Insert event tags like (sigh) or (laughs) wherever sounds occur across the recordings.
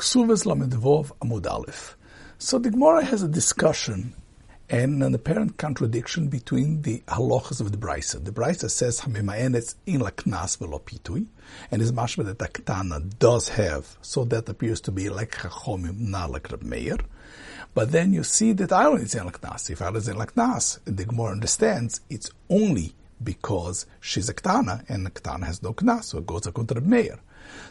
Ksuvas Lamedvov Amud Aleph. So the Gemara has a discussion and an apparent contradiction between the halachas of the Brisa. The Brisa says Hamimaenes in laknas velopitui, and is mashma that the Ktana does have, so that appears to be like Chachomim, not like Meir. But then you see that Aaron is in laknas. If Aaron is in laknas, the Gemara understands it's only because she's a Ktana, and the Ktana has no Knas, so it goes according to Reb Meir.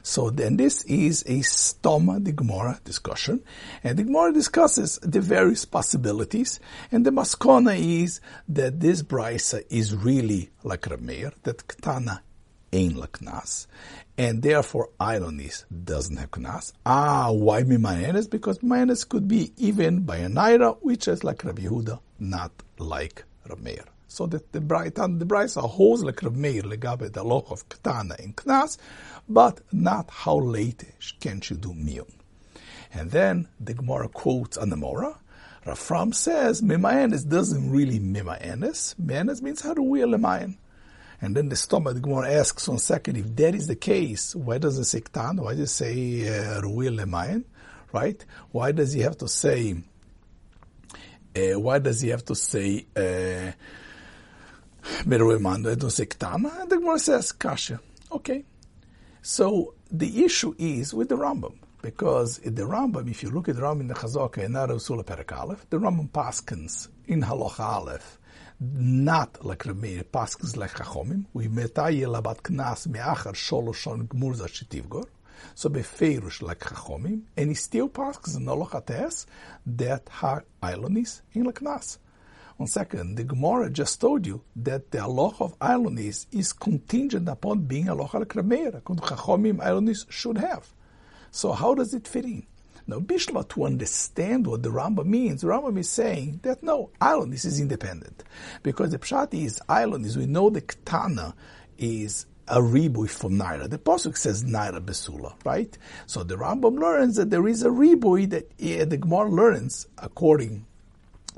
So then this is a stoma the Gemara discussion, and the Gemara discusses the various possibilities, and the maskona is that this brisa is really like Rameir, that Ktana ain't like Knas, and therefore Ilonis doesn't have Knas. Ah, why me Mimayenes? Because Mimayenes could be even by a Naira, which is like Rabbi Yehuda, not like Rameir so that the Brighton, the holds like Rav Meir legabe the law of Ktana and Knas, but not how late can she do miyun. And then the Gemara quotes on the Mora. Rafram says Mimayanis doesn't really Mimayanis. Mimayanis means how do we Lemayan? And then the stomach, the Gemara asks one second, if that is the case, why does it say Ktan? Why does it say uh, Ruil Lemayan? Right? Why does he have to say, uh, why does he have to say, uh, And the Gemara says Kasha. Okay. So the issue is with the Rambam, because the Rambam, if you look at the Rambam in the Chazaka and not Usula Perak Aleph, the Rambam Paskins in Halacha Aleph, not like Rameir, Paskins like Chachomim, we metaye labat knas me'achar sholoshon gmur zashitivgor, so befeirush like Chachomim, and he still Paskins in Halacha that ha Ilonis in Laknas. One second, the Gemara just told you that the halacha of Ilonis is contingent upon being halacha like Rameir, Chachomim Ilonis should have. So how does it fit in? Now, Bishla, to understand what the Rambam means, the Rambam is saying that no, Ilonis is independent. Because the Pshat is Ilonis, we know the Ktana is a ribui from Naira. The Pasuk says Naira Besula, right? So the Rambam learns that there is a ribui that uh, the Gemara learns according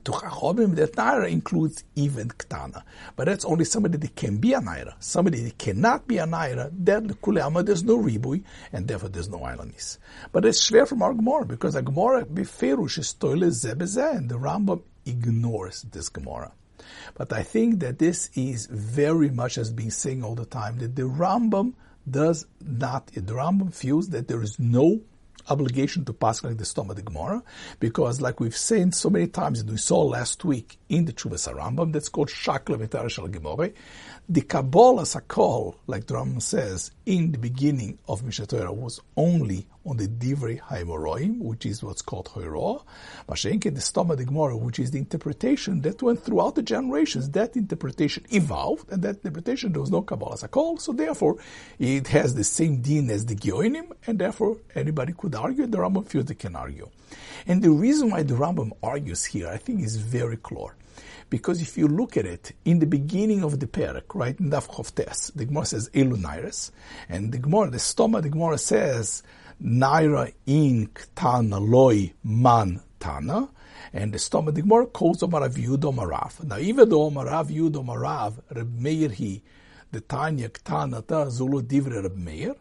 to Chachomim, that Naira includes even Ktana. But that's only somebody that can be a Naira. Somebody that cannot be a Naira, then the Kulama, there's no Ribui, and therefore there's no Ilanis. But it's schwer from our Gemara, because the Gemara, Beferush, is Toile Zebeze, and the Rambam ignores this Gemara. But I think that this is very much as being saying all the time, that the Rambam does not, the Rambam feels that there is no obligation to pass like the stomach the Gemara, because like we've seen so many times, and we saw last week in the Chuvas Rambam, that's called Shakla V'Tara Shal Gemara, the Kabbalah Sakol, like Rambam says, in the beginning of Mishnah Torah was only on the Divrei Haimoroim, which is what's called Hoiroa. Mashenke, the Stoma de Gemara, which is the interpretation that went throughout the generations. That interpretation evolved, and that interpretation there was no Kabbalah as a Sakol, so therefore it has the same din as the Gioinim, and therefore anybody could argue, the Rambam feels they can argue. And the reason why the Rambam argues here, I think, is very clear. Because if you look at it, in the beginning of the parak, right, in Daf Chovtes, the Gemara says Elu Nairas, and the Gemara, the Stoma, the Gemara says Naira in Ktana Loi Man Tana, and the Stoma, the Gemara calls Omar Rav Yehuda Marav. Now, even though Omar Rav Yehuda Marav, Reb Meir he, the Tanya Ktana Ta Zulu Divre Reb Meir,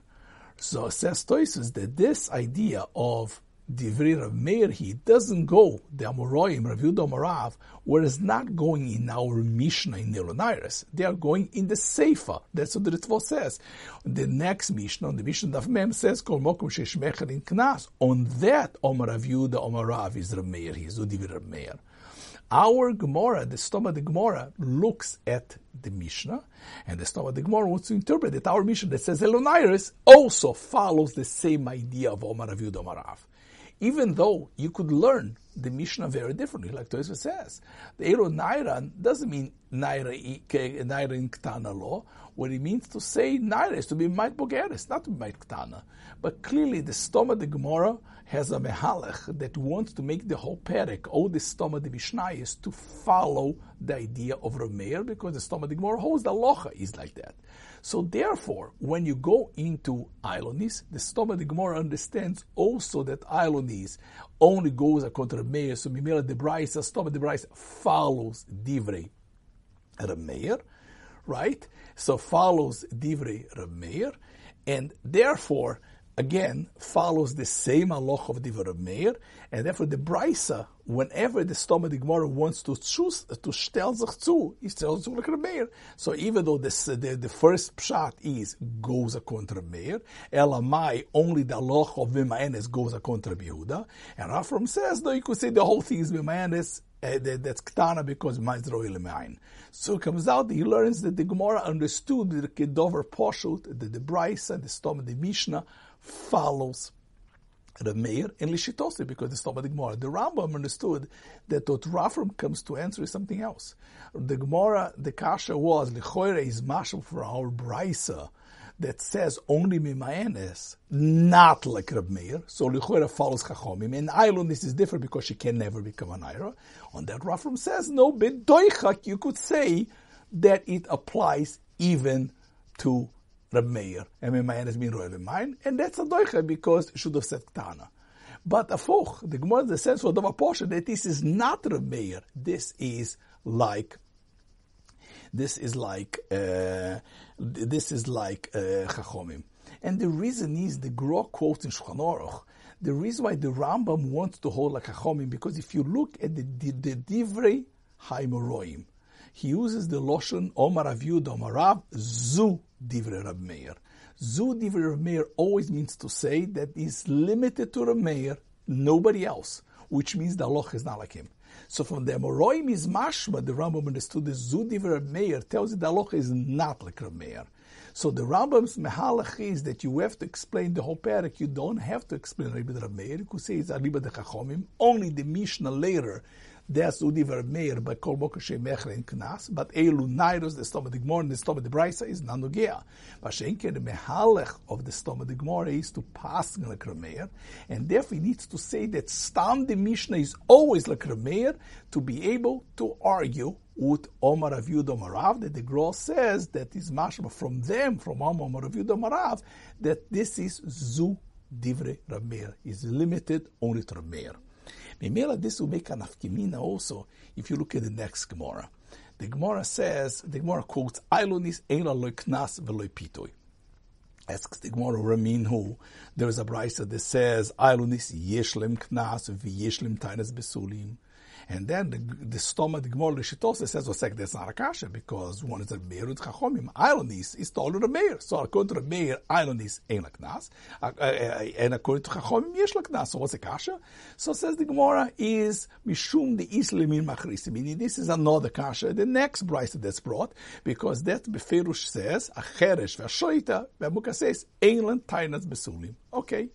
so says Toisus that this idea of Divrei Rav Meir, he doesn't go, the Amoroim, Rav Yudah Marav, where it's not going in our Mishnah in Nelonairis. They are going in the Seifa. That's what the Ritva says. The next Mishnah, the Mishnah of Mem says, Kol Mokum Sheshmecher in Knas. On that, Omar Rav Yudah Omarav is Rav Meir, he is Divrei Rav Meir. Our Gemara, the Stoma the Gemara, looks at the Mishnah, and the Stoma the Gemara wants to interpret that our Mishnah that says Elonairis also follows the same idea of Omar Rav Yudah Omarav even though you could learn the Mishnah very differently, like Tosfos says. The Ero Nairan doesn't mean Naira, in Ktana law. What it means to say Naira is to be Mait Bogeres, not to be Mait Ktana. But clearly the Stoma the Gemara has a Mehalech that wants to make the whole Perek, all the Stoma the Mishnah is to follow the idea of Rameir, because the Stoma the Gemara holds the Locha is like that. So therefore, when you go into Ilonis, the Stoma the Gemara understands also that Ilonis only goes according to Rameir, so Mimela de Braisa, Stoma de Braisa follows Divrei Rameir, right? So follows Divrei Rameir, and therefore again, follows the same halach of Divrei Meir, and therefore the Brisa, whenever the stomach Gemara wants to choose to stel sich zu, he tells zu like Meir. So even though this, uh, the, the first pshat is goes according to Meir, Elamai, only the halach of Vimaenes goes a contra Yehuda, and Rafram says, though you could say the whole thing is Vimaenes, uh, that, that's Ktana because Maizro Ilemain. So it comes out, he learns that the Gemara understood that the Kedover Poshut, that the Brisa, the Stomach, the Mishnah, follows the Meir and Lishitosi because it's not the Gemara. The Rambam understood that what Rafram comes to answer is something else. The Gemara, the Kasha was, Lichoire is mashal for our Brisa that says only Mimaenes, not like Rab Meir. So Lichoire follows Chachomim. And Ailun, this is different because she can never become an Ira. On that, Rafram says, no, Bedoichak, you could say that it applies even to Reb Meir, and been royal in mine, and that's a doicha because should have said Ktana. But afoch, the Gemara the sense for the portion that this is not Reb Meir, this is like this is like uh, this is like uh, Chachomim. And the reason is the Gra quotes in Shulchan Aruch. The reason why the Rambam wants to hold like Chachomim because if you look at the, the, the Divrei Haimoroim, he uses the Loshen Omar Aviud Omar Rav Zu Divrei Rab Meir. Zu Divrei Rab Meir always means to say that is limited to Rab Meir, nobody else, which means the Allah is not like him. So from the Amoroim is mashma, the Rambam understood the Zu Divrei Rab Meir tells you the Allah is not like Rab Meir. So the Rambam's mehalach is that you have to explain the whole parak. You don't have to explain Rabbi Rab Meir. You could say it's Aliba de Chachomim. Only the Mishnah later that's Udi Vermeer by Kol Boker Mechre in Knas, but Elu Nairos, the stomach Gemara, and the stomach Brisa is Nanogea. Vashenke, the Mehalech of the stomach Gemara is to pass like Rameir, and therefore he needs to say that Stam the Mishnah is always like Rameir to be able to argue with Omar Omarav, that the Gra says that is mashma from them, from Omar Omarav, that this is Zu Divre Rameir, is limited only to Rameir. Memela, this will make an afkimina also if you look at the next Gemara. The Gemara says, the Gemara quotes, Ailonis eila loy knas veloy pitoy. Asks the Gemara Ramin who there is a brisa that says, Ailonis yeshlem knas v'yeshlem tainas besulim. And then the, the stomach, the Gemara Lishitosa says, well, sec, that's not a kasha, because one is a Meir with Chachomim. Ilonis is taller than Meir. So according to the Meir, Ilonis ain't like Nas. Uh, uh, uh, and according to Chachomim, yesh like Nas. So what's a kasha? So says the Gemara is Mishum the Islimin Machrisi. Meaning this is another kasha. The next brisa that's brought, because that Beferush says, Acheresh v'ashoita, Bemuka says, Einland Tainas Besulim. Okay.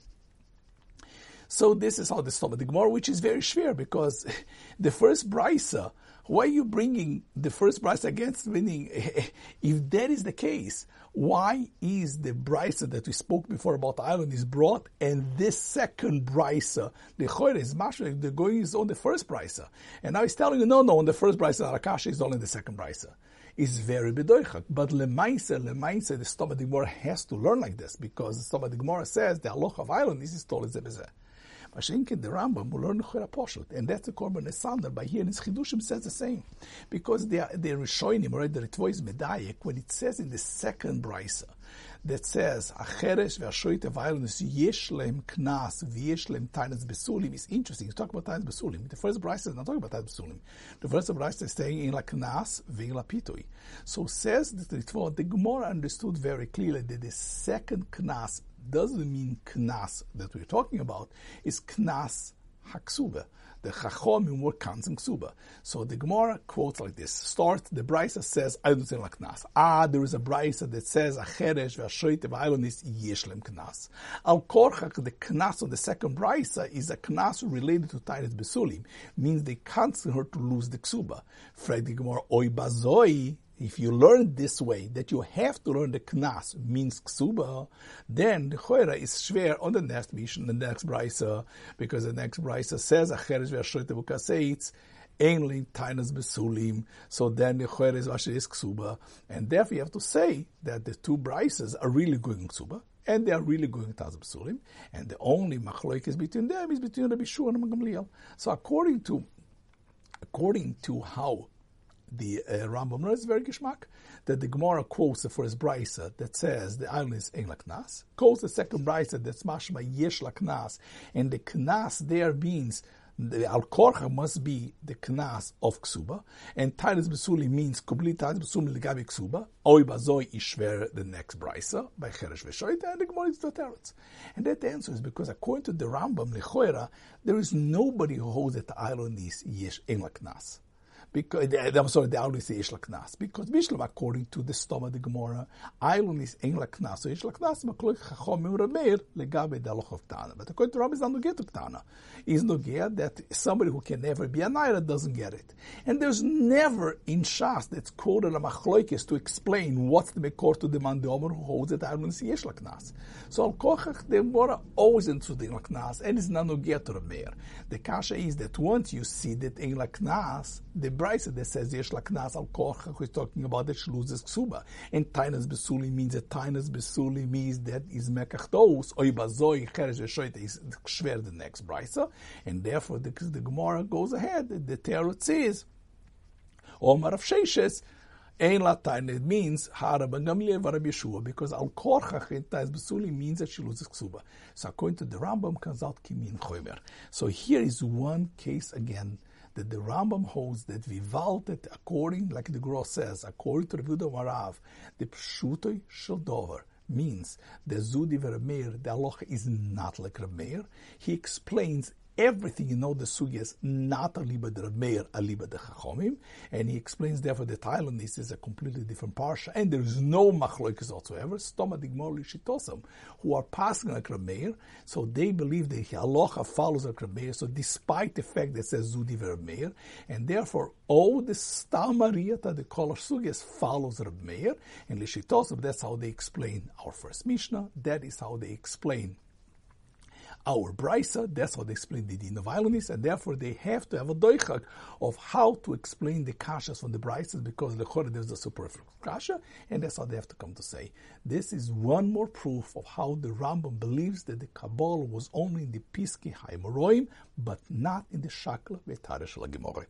So this is how the stomach the Gemara, which is very schwer because (laughs) the first brisa, why are you bringing the first brisa against meaning? (laughs) If that is the case, why is the brisa that we spoke before about the island is brought and this second brisa, the choir is mashalik, the going is on the first brisa, and now he's telling you no, no, on the first brisa, Arakasha is only the second brisa. Is very bedoichak, but lemaisa, lemaisa, the stomach the Gemara has to learn like this because the stomach the Gemara says the aloch of island is told zebezeh. Mashenkin, the Rambam will learn Chera Poshut, and that's the Korban Esander. By here in his Chidushim says the same, because they are the Rishonim, right? The Ritvois Medayek, when it says in the second brisa that says Acheresh ve'ashoite violence yesh lehem knas v'yesh lehem tainas besulim is interesting. He's talking about tainas besulim. The first brisa is not talking about tainas besulim. The first brisa is saying in la knas ve'in la pitui. So says the Ritvo, the Gemara understood very clearly that the second knas doesn't mean knas that we're talking about, is knas haksuba. The chachomim were kanzim ksuba. So the Gemara quotes like this. Start, the Brisa says, I don't say like knas. Ah, there is a Brisa that says, acheresh ve'ashoite ve'ailonis yeshlem knas. Al korchak, the knas on the second Brisa is a knas related to Tairis Besulim. Means they can't her to lose the ksuba. Frag the Gemara, oi bazoi, if you learn this way, that you have to learn the knas means ksuba, then the choira is schwer on the next mission, the next brisa, because the next brisa says acheres ve'ashoyte bukaseitz, ainly tainas besulim. So then the choira is vasher is ksuba, and therefore you have to say that the two brises are really going ksuba. And they are really going Taz Besulim, and the only machloik is between them is between Rabbi Shua and Gamliel. So according to, according to how the uh, Rambam knows very geschmack. That the Gemara quotes for his brisa that says the island is ein laknas. Quotes the second brisa that's mashma yesh laknas, and the knas there means the al korcha must be the knas of ksuba, and Titus besuli means complete Titus besuli legabi ksuba. Oy bazoi ishver the next brisa by cheresh veshoit, and the Gemara is the teretz. And that answer is because according to the Rambam lechoira, there is nobody who holds that the island is yesh in laknas because eh, eh, I'm sorry, the Ailun is Yesh Laknas. Because Bishlam, according to the Stoma the Gemara, Ailun is Ein. So Yesh Laknas, Makloik Chachom Rameir, Legabe Daloch of Tana. But according to Rabbi, is not Nogea to Tana. Is Nogea that somebody who can never be a Naira doesn't get it. And there's never in Shas that's quoted a Machloikis to explain what's the Mekor to the man the Omer who holds that Ailun is Yesh Laknas. So Al Kochach, the Gemara always into the Laknas, and it's not Nogea to Rameir. The Kasha is that once you see that Ein Laknas, the brisa that says yesh laknas al kocha, who is talking about the shluzes ksuba. And tainas besuli means that tainas besuli means that is mekach dos, oi bazoi cheresh v'shoite is shver the next brisa. And therefore the, the Gemara goes ahead, the Tearot says, Omar of Sheshes, Ein Latain, it means Hara ben Gamliel Rabbi Yeshua, because Al Korchach in Besuli means that she loses Ksuba. So according to the Rambam, comes out Kimin Chomer. So here is one case again that the Rambam holds that Vivaltet, according, like the Gros says, according to the Buddha Marav, the Pshutoi Shaldover means the Zudi Vermeer, the Allah is not like Rameir. He explains everything you know the sugyas not a liba de Meir, a liba de Chachomim, and he explains therefore that Thailand this is a completely different parsha, and there is no machloikis whatsoever. Stoma digmor who are passing like Rameir, so they believe that halacha follows like Rameir. So despite the fact that it says zudi Rameir, and therefore all the stamariata the color sugyas follows Rameir, and lishitosam. That's how they explain our first mishnah. That is how they explain our brisa. That's how they explain the din of Ilonis, and therefore they have to have a doichak of how to explain the kashas from the brisas because the there's a superfluous kasha, and that's how they have to come to say. This is one more proof of how the Rambam believes that the Kabbalah was only in the Piski Haimoroim, but not in the Shakla Vetare Gemorah.